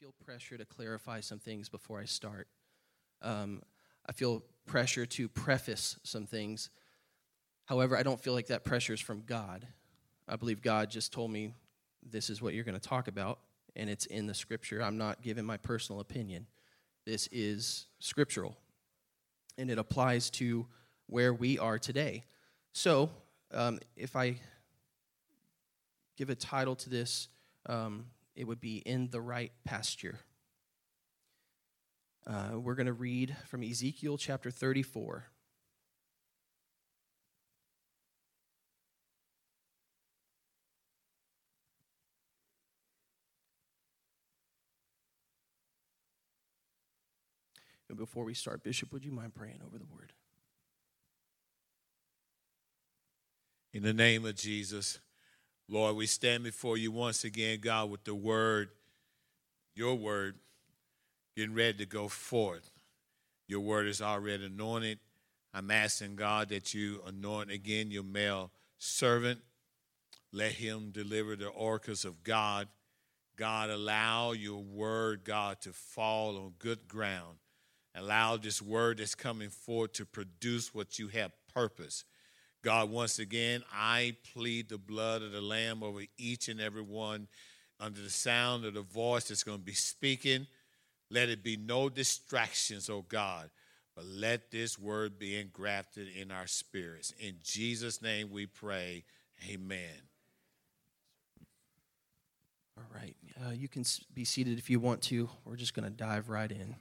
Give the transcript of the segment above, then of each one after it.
feel pressure to clarify some things before I start. Um, I feel pressure to preface some things. However, I don't feel like that pressure is from God. I believe God just told me this is what you're going to talk about, and it's in the scripture. I'm not giving my personal opinion. This is scriptural, and it applies to where we are today. So, um, if I give a title to this, um, it would be In the Right Pasture. Uh, we're going to read from Ezekiel chapter 34. And before we start, Bishop, would you mind praying over the word? In the name of Jesus, Lord, we stand before you once again, God, with the word, your word, getting ready to go forth. Your word is already anointed. I'm asking God that you anoint again your male servant. Let him deliver the oracles of God. God, allow your word, God, to fall on good ground Allow this word that's coming forth to produce what you have purpose. God, once again, I plead the blood of the Lamb over each and every one under the sound of the voice that's going to be speaking. Let it be no distractions, oh God, but let this word be engrafted in our spirits. In Jesus' name we pray. Amen. All right. Uh, you can be seated if you want to. We're just going to dive right in.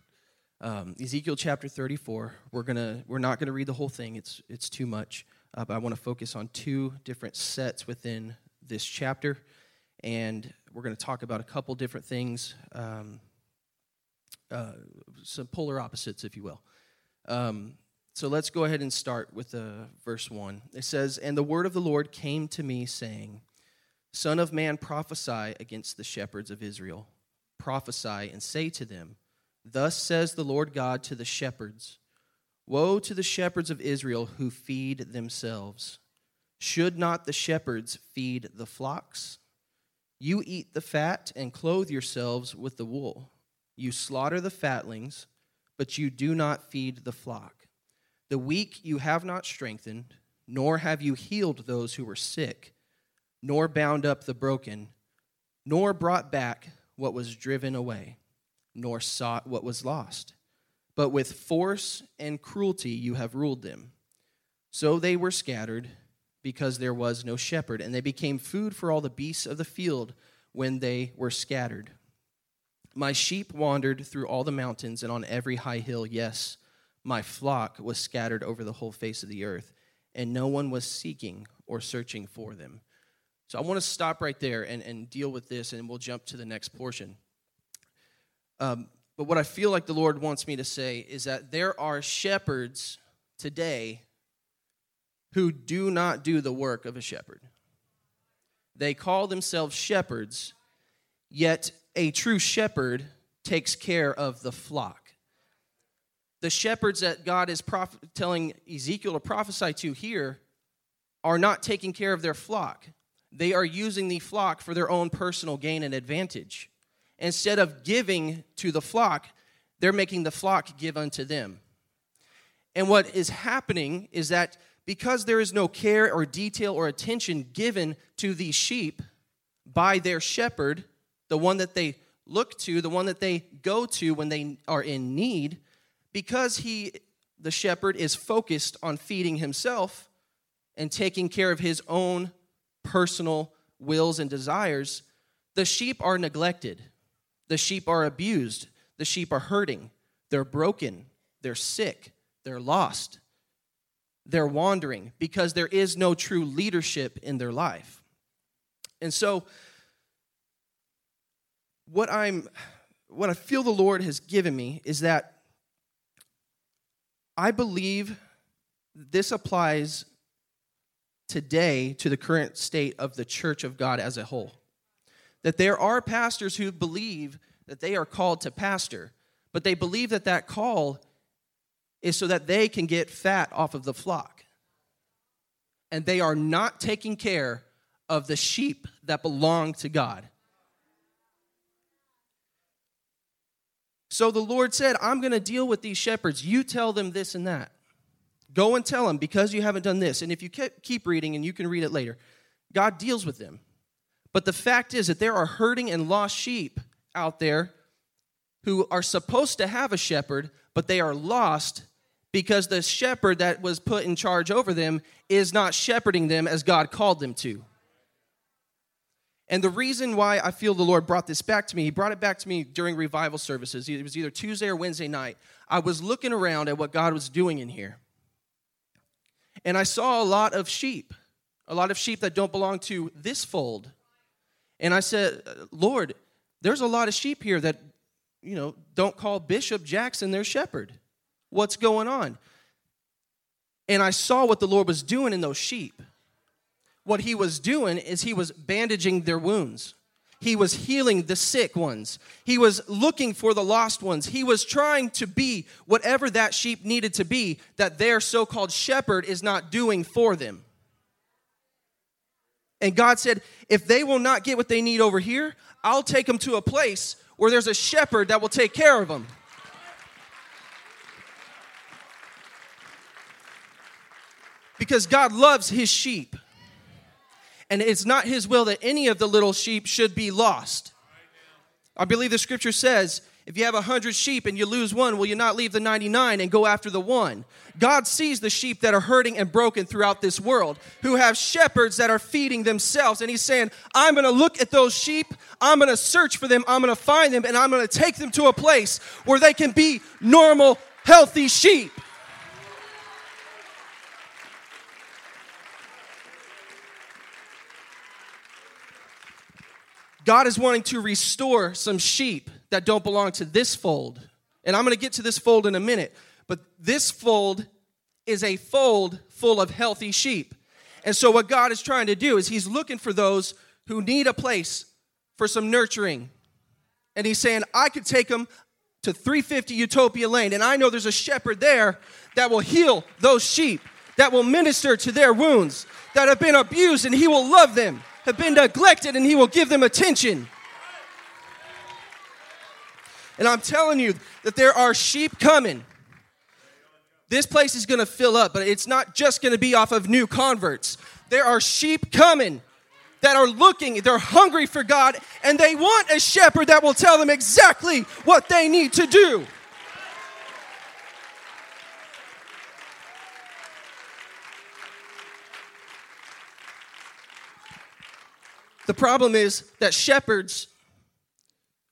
Um, Ezekiel chapter 34. We're gonna we're not gonna read the whole thing. It's it's too much. Uh, but I want to focus on two different sets within this chapter, and we're going to talk about a couple different things, um, uh, some polar opposites, if you will. Um, so let's go ahead and start with uh, verse 1. It says, And the word of the Lord came to me, saying, Son of man, prophesy against the shepherds of Israel. Prophesy and say to them, Thus says the Lord God to the shepherds Woe to the shepherds of Israel who feed themselves. Should not the shepherds feed the flocks? You eat the fat and clothe yourselves with the wool. You slaughter the fatlings, but you do not feed the flock. The weak you have not strengthened, nor have you healed those who were sick, nor bound up the broken, nor brought back what was driven away nor sought what was lost. But with force and cruelty you have ruled them. So they were scattered because there was no shepherd, and they became food for all the beasts of the field when they were scattered. My sheep wandered through all the mountains and on every high hill. Yes, my flock was scattered over the whole face of the earth, and no one was seeking or searching for them. So I want to stop right there and, and deal with this, and we'll jump to the next portion. Um, but what I feel like the Lord wants me to say is that there are shepherds today who do not do the work of a shepherd. They call themselves shepherds, yet a true shepherd takes care of the flock. The shepherds that God is prof- telling Ezekiel to prophesy to here are not taking care of their flock. They are using the flock for their own personal gain and advantage instead of giving to the flock, they're making the flock give unto them. And what is happening is that because there is no care or detail or attention given to these sheep by their shepherd, the one that they look to, the one that they go to when they are in need, because he, the shepherd, is focused on feeding himself and taking care of his own personal wills and desires, the sheep are neglected. The sheep are abused. The sheep are hurting. They're broken. They're sick. They're lost. They're wandering because there is no true leadership in their life. And so, what I'm what I feel the Lord has given me is that I believe this applies today to the current state of the church of God as a whole that there are pastors who believe that they are called to pastor, but they believe that that call is so that they can get fat off of the flock. And they are not taking care of the sheep that belong to God. So the Lord said, I'm going to deal with these shepherds. You tell them this and that. Go and tell them because you haven't done this. And if you keep reading, and you can read it later, God deals with them. But the fact is that there are hurting and lost sheep out there who are supposed to have a shepherd, but they are lost because the shepherd that was put in charge over them is not shepherding them as God called them to. And the reason why I feel the Lord brought this back to me, He brought it back to me during revival services. It was either Tuesday or Wednesday night. I was looking around at what God was doing in here. And I saw a lot of sheep, a lot of sheep that don't belong to this fold. And I said, Lord, there's a lot of sheep here that, you know, don't call Bishop Jackson their shepherd. What's going on? And I saw what the Lord was doing in those sheep. What he was doing is he was bandaging their wounds. He was healing the sick ones. He was looking for the lost ones. He was trying to be whatever that sheep needed to be that their so called shepherd is not doing for them. And God said, if they will not get what they need over here, I'll take them to a place where there's a shepherd that will take care of them. Because God loves his sheep and it's not his will that any of the little sheep should be lost. I believe the scripture says, if you have a hundred sheep and you lose one, will you not leave the 99 and go after the one? God sees the sheep that are hurting and broken throughout this world, who have shepherds that are feeding themselves. And He's saying, I'm going to look at those sheep, I'm going to search for them, I'm going to find them, and I'm going to take them to a place where they can be normal, healthy sheep. God is wanting to restore some sheep that don't belong to this fold. And I'm going to get to this fold in a minute. But this fold is a fold full of healthy sheep. And so, what God is trying to do is He's looking for those who need a place for some nurturing. And He's saying, I could take them to 350 Utopia Lane, and I know there's a shepherd there that will heal those sheep, that will minister to their wounds, that have been abused, and He will love them have been neglected and He will give them attention. And I'm telling you that there are sheep coming. This place is going to fill up, but it's not just going to be off of new converts. There are sheep coming that are looking, they're hungry for God, and they want a shepherd that will tell them exactly what they need to do. The problem is that shepherds,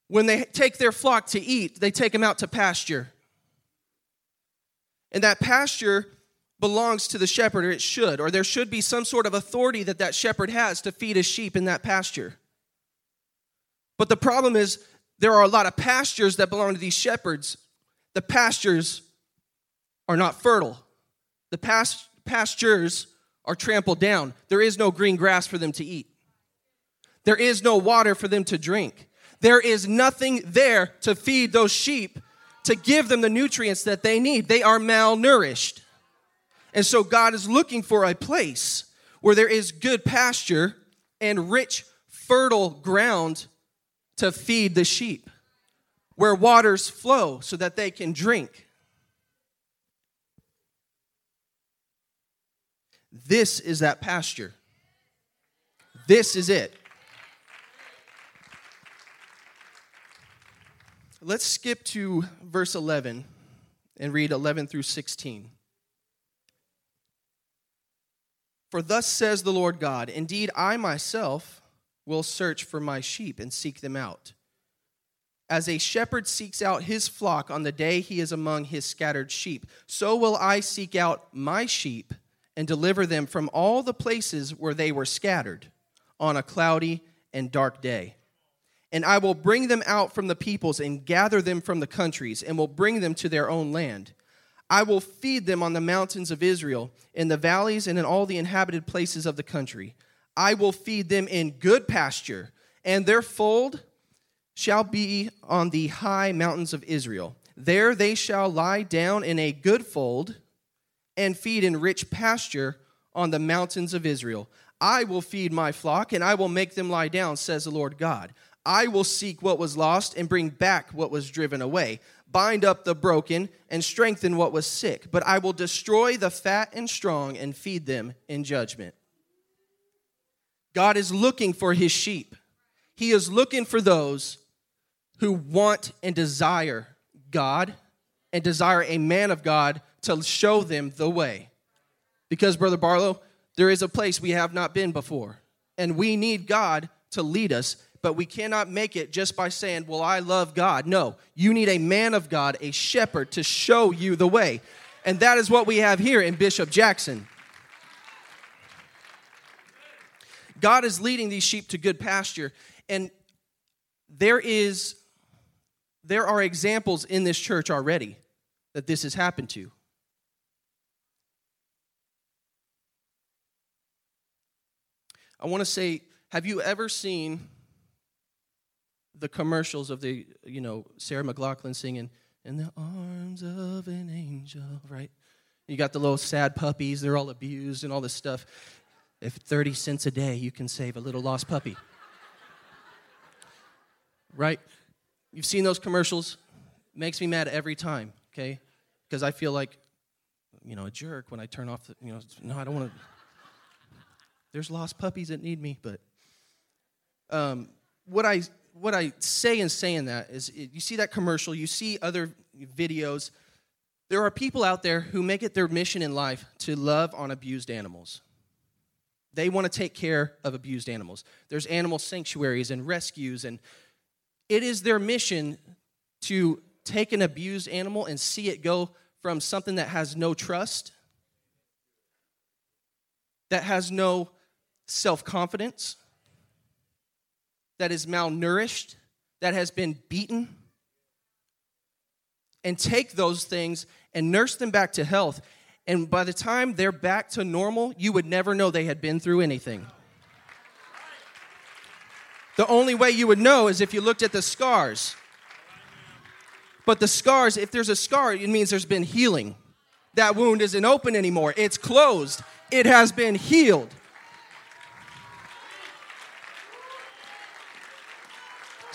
when they take their flock to eat, they take them out to pasture. And that pasture belongs to the shepherd, or it should, or there should be some sort of authority that that shepherd has to feed his sheep in that pasture. But the problem is, there are a lot of pastures that belong to these shepherds. The pastures are not fertile. The past, pastures are trampled down. There is no green grass for them to eat. There is no water for them to drink. There is nothing there to feed those sheep to give them the nutrients that they need. They are malnourished. And so God is looking for a place where there is good pasture and rich, fertile ground to feed the sheep, where waters flow so that they can drink. This is that pasture. This is it. Let's skip to verse 11 and read 11 through 16. For thus says the Lord God Indeed, I myself will search for my sheep and seek them out. As a shepherd seeks out his flock on the day he is among his scattered sheep, so will I seek out my sheep and deliver them from all the places where they were scattered on a cloudy and dark day. And I will bring them out from the peoples and gather them from the countries, and will bring them to their own land. I will feed them on the mountains of Israel, in the valleys, and in all the inhabited places of the country. I will feed them in good pasture, and their fold shall be on the high mountains of Israel. There they shall lie down in a good fold and feed in rich pasture on the mountains of Israel. I will feed my flock, and I will make them lie down, says the Lord God. I will seek what was lost and bring back what was driven away, bind up the broken and strengthen what was sick. But I will destroy the fat and strong and feed them in judgment. God is looking for his sheep. He is looking for those who want and desire God and desire a man of God to show them the way. Because, Brother Barlow, there is a place we have not been before, and we need God to lead us but we cannot make it just by saying, Well, I love God. No, you need a man of God, a shepherd, to show you the way. And that is what we have here in Bishop Jackson. God is leading these sheep to good pasture. And there is there are examples in this church already that this has happened to. I want to say, have you ever seen the commercials of the, you know, Sarah McLachlan singing, In the arms of an angel, right? You got the little sad puppies, they're all abused and all this stuff. If 30 cents a day, you can save a little lost puppy. right? You've seen those commercials. Makes me mad every time, okay? Because I feel like, you know, a jerk when I turn off the, you know, no, I don't want to. There's lost puppies that need me, but um, what I what I say in saying that is you see that commercial, you see other videos. There are people out there who make it their mission in life to love on abused animals. They want to take care of abused animals. There's animal sanctuaries and rescues, and it is their mission to take an abused animal and see it go from something that has no trust, that has no self confidence that is malnourished, that has been beaten, and take those things and nurse them back to health. And by the time they're back to normal, you would never know they had been through anything. The only way you would know is if you looked at the scars. But the scars, if there's a scar, it means there's been healing. That wound isn't open anymore, it's closed, it has been healed.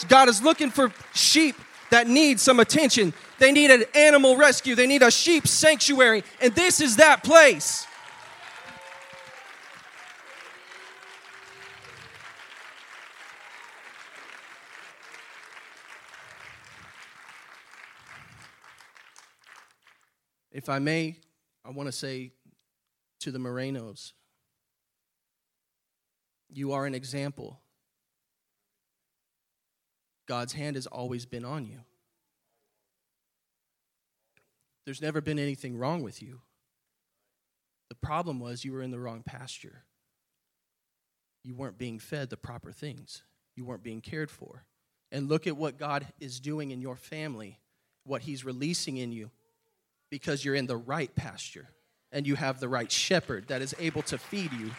God is looking for sheep that need some attention. They need an animal rescue, they need a sheep sanctuary, and this is that place. If I may, I want to say to the Morenos, you are an example God's hand has always been on you. There's never been anything wrong with you. The problem was you were in the wrong pasture. You weren't being fed the proper things, you weren't being cared for. And look at what God is doing in your family, what He's releasing in you, because you're in the right pasture and you have the right shepherd that is able to feed you.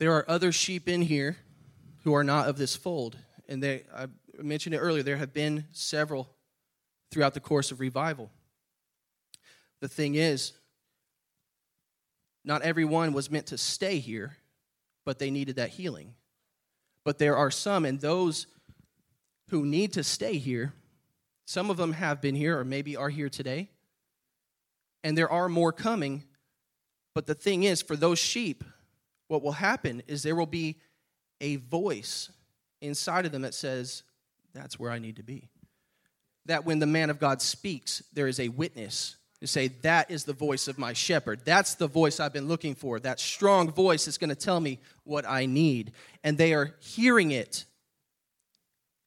There are other sheep in here who are not of this fold. And they, I mentioned it earlier, there have been several throughout the course of revival. The thing is, not everyone was meant to stay here, but they needed that healing. But there are some, and those who need to stay here, some of them have been here or maybe are here today, and there are more coming. But the thing is, for those sheep, what will happen is there will be a voice inside of them that says, That's where I need to be. That when the man of God speaks, there is a witness to say, That is the voice of my shepherd. That's the voice I've been looking for. That strong voice is going to tell me what I need. And they are hearing it.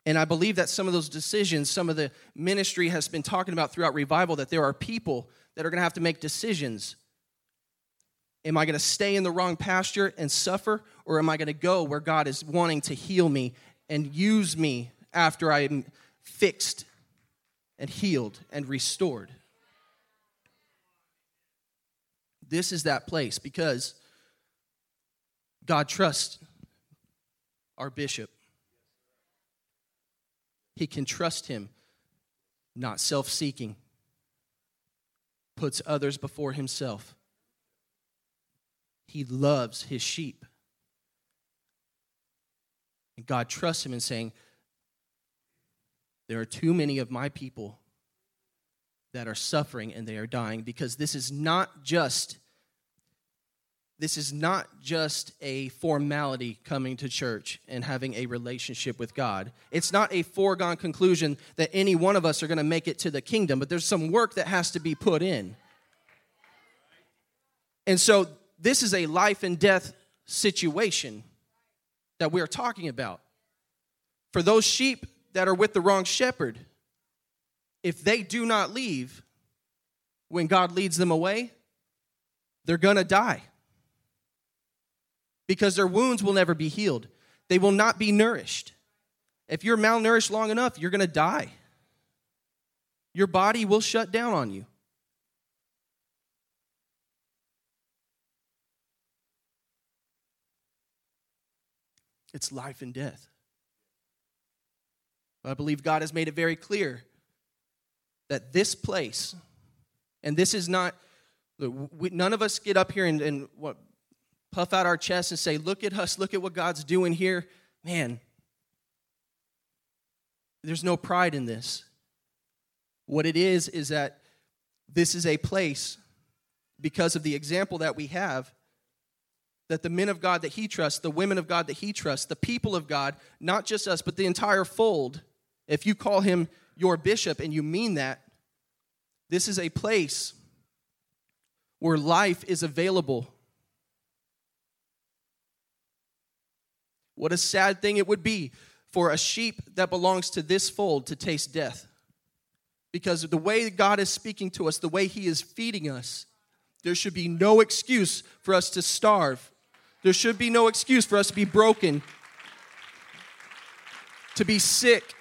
And I believe that some of those decisions, some of the ministry has been talking about throughout revival, that there are people that are going to have to make decisions Am I going to stay in the wrong pasture and suffer, or am I going to go where God is wanting to heal me and use me after I am fixed and healed and restored? This is that place because God trusts our bishop. he can trust him, not self seeking, puts others before himself. He loves his sheep. And God trusts him in saying, There are too many of my people that are suffering and they are dying because this is not just this is not just a formality coming to church and having a relationship with God. It's not a foregone conclusion that any one of us are going to make it to the kingdom, but there's some work that has to be put in. And so this is a life and death situation that we're talking about. For those sheep that are with the wrong shepherd, if they do not leave when God leads them away, they're going to die because their wounds will never be healed. They will not be nourished. If you're malnourished long enough, you're going to die. Your body will shut down on you. It's life and death. I believe God has made it very clear that this place, and this is not, we, none of us get up here and, and what, puff out our chest and say, Look at us, look at what God's doing here. Man, there's no pride in this. What it is, is that this is a place, because of the example that we have, that the men of God that he trusts, the women of God that he trusts, the people of God, not just us, but the entire fold, if you call him your bishop and you mean that, this is a place where life is available. What a sad thing it would be for a sheep that belongs to this fold to taste death. Because the way God is speaking to us, the way He is feeding us, there should be no excuse for us to starve. There should be no excuse for us to be broken, to be sick.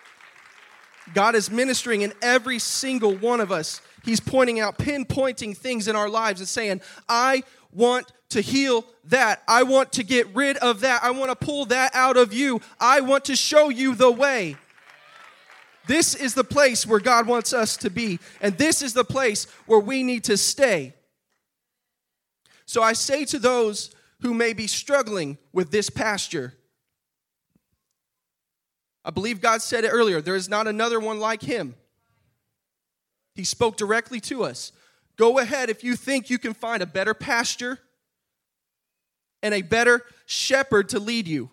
God is ministering in every single one of us. He's pointing out, pinpointing things in our lives and saying, I want to heal that. I want to get rid of that. I want to pull that out of you. I want to show you the way. This is the place where God wants us to be, and this is the place where we need to stay. So I say to those who may be struggling with this pasture, I believe God said it earlier there is not another one like him. He spoke directly to us. Go ahead if you think you can find a better pasture and a better shepherd to lead you.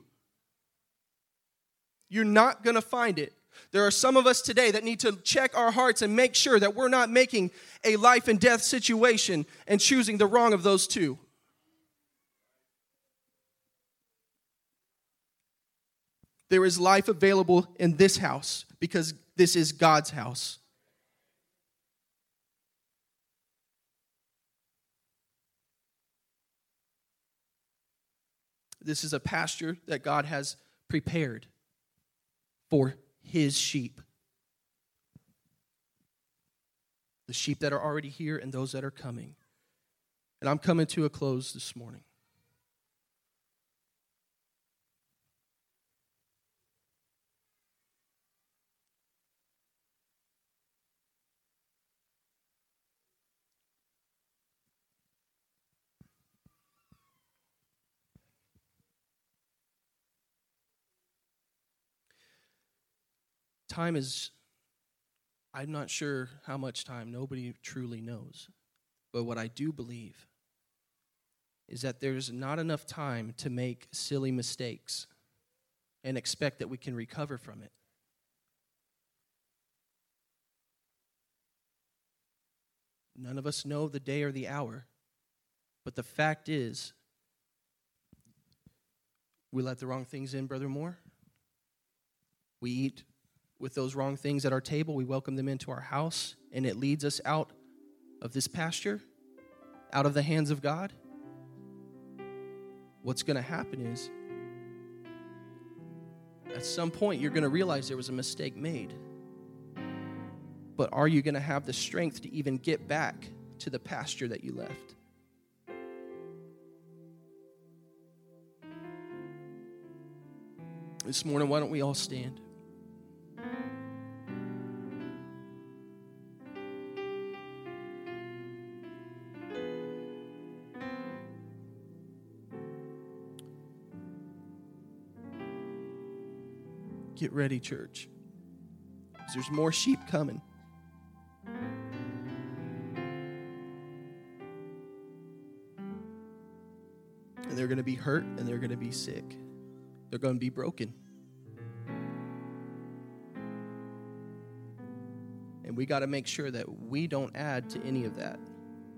You're not going to find it. There are some of us today that need to check our hearts and make sure that we're not making a life and death situation and choosing the wrong of those two. There is life available in this house because this is God's house. This is a pasture that God has prepared for his sheep. The sheep that are already here and those that are coming. And I'm coming to a close this morning. Time is, I'm not sure how much time, nobody truly knows. But what I do believe is that there's not enough time to make silly mistakes and expect that we can recover from it. None of us know the day or the hour, but the fact is, we let the wrong things in, Brother Moore. We eat with those wrong things at our table, we welcome them into our house, and it leads us out of this pasture, out of the hands of God, what's going to happen is at some point you're going to realize there was a mistake made. But are you going to have the strength to even get back to the pasture that you left? This morning, why don't we all stand? Get ready, church. There's more sheep coming. And they're going to be hurt and they're going to be sick. They're going to be broken. And we got to make sure that we don't add to any of that,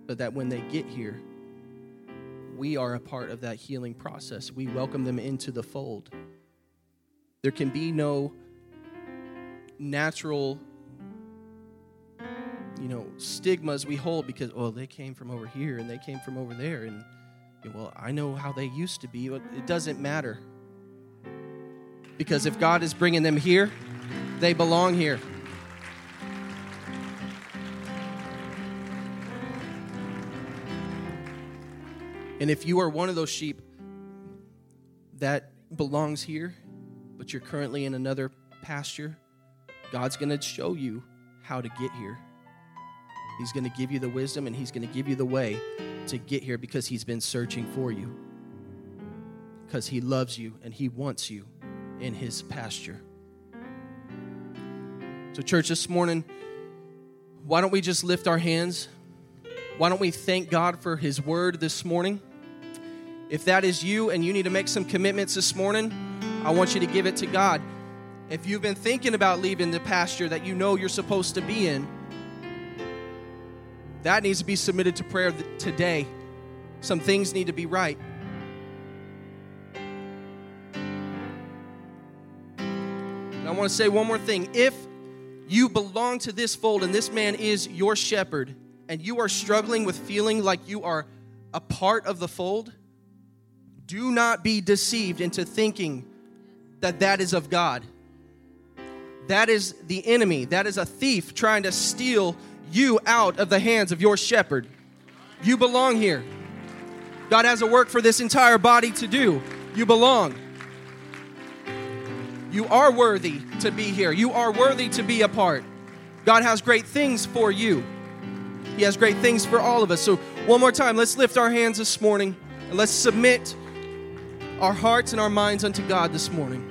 but that when they get here, we are a part of that healing process. We welcome them into the fold. There can be no natural you know stigmas we hold because oh they came from over here and they came from over there. And well i know how they used to be. But it doesn't matter. Because if god is bringing them here they belong here. And if you are one of those sheep that belongs here but you're currently in another pasture God's going to show you how to get here. He's going to give you the wisdom and He's going to give you the way to get here because He's been searching for you. Because He loves you and He wants you in His pasture. So, church, this morning, why don't we just lift our hands? Why don't we thank God for His word this morning? If that is you and you need to make some commitments this morning, I want you to give it to God. If you've been thinking about leaving the pasture that you know you're supposed to be in, that needs to be submitted to prayer today. Some things need to be right. I want to say one more thing. If you belong to this fold and this man is your shepherd, and you are struggling with feeling like you are a part of the fold, do not be deceived into thinking that that is of God. That is the enemy. That is a thief trying to steal you out of the hands of your shepherd. You belong here. God has a work for this entire body to do. You belong. You are worthy to be here. You are worthy to be a part. God has great things for you. He has great things for all of us. So, one more time, let's lift our hands this morning and let's submit our hearts and our minds unto God this morning.